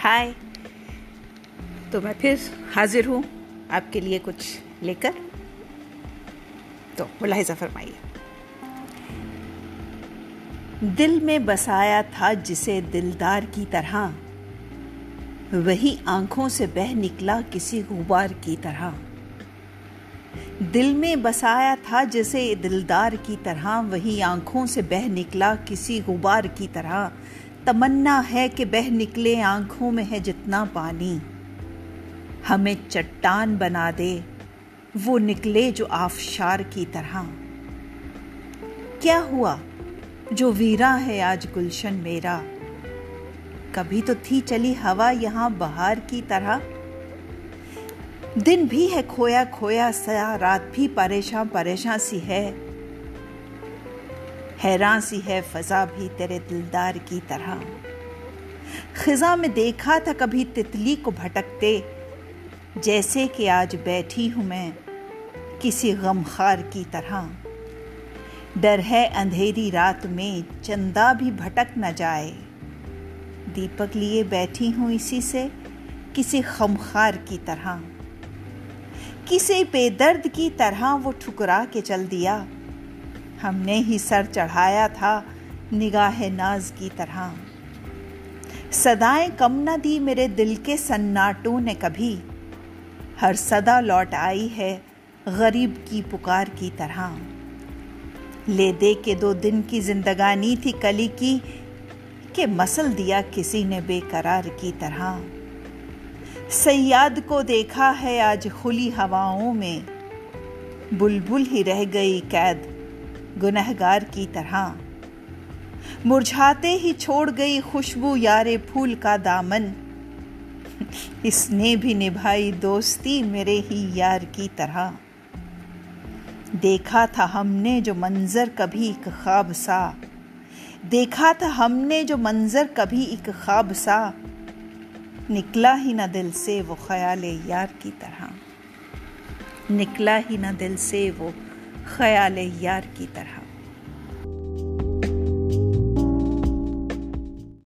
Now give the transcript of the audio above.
हाय तो मैं फिर हाजिर हूँ आपके लिए कुछ लेकर। तो मुलाहिजा फरमाइए। दिल में बसाया था जिसे दिलदार की तरह, वही आँखों से बह निकला किसी गुबार की तरह। दिल में बसाया था जिसे दिलदार की तरह, वही आँखों से बह निकला किसी गुबार की तरह। तमन्ना है कि बह निकले आँखों में है जितना पानी। हमें चट्टान बना दे, वो निकले जो आफशार की तरह। क्या हुआ? जो वीरा है आज गुलशन मेरा। कभी तो थी चली हवा यहाँ बहार की तरह। दिन भी है खोया खोया सा, रात भी परेशान परेशान सी है। हैरान सी है फजा भी तेरे दिलदार की तरह। खिजा में देखा था कभी तितली को भटकते। जैसे कि आज बैठी हूँ मैं किसी गमखार की तरह। डर है अंधेरी रात में चंदा भी भटक न जाए। दीपक लिए बैठी हूँ इसी से किसी खमखार की तरह। किसी बेदर्द की तरह वो ठुकरा के चल दिया। हमने ही सर चढ़ाया था निगाह नाज की तरह। सदाएँ कम न दी मेरे दिल के सन्नाटों ने कभी। हर सदा लौट आई है गरीब की पुकार की तरह। ले दे के दो दिन की जिंदगानी थी कली की, के मसल दिया किसी ने बेकरार की तरह। सयाद को देखा है आज खुली हवाओं में, बुलबुल ही रह गई कैद। गुनहगार की तरह। मुरझाते ही छोड़ गई खुशबू यारे फूल का दामन। इसने भी निभाई दोस्ती मेरे ही यार की तरह। देखा था हमने जो मंजर कभी एक ख्वाब सा देखा था हमने जो मंजर कभी एक ख्वाब सा निकला ही ना दिल से वो ख्याल यार की तरह। निकला ही ना दिल से वो ख्याल यार की तरह।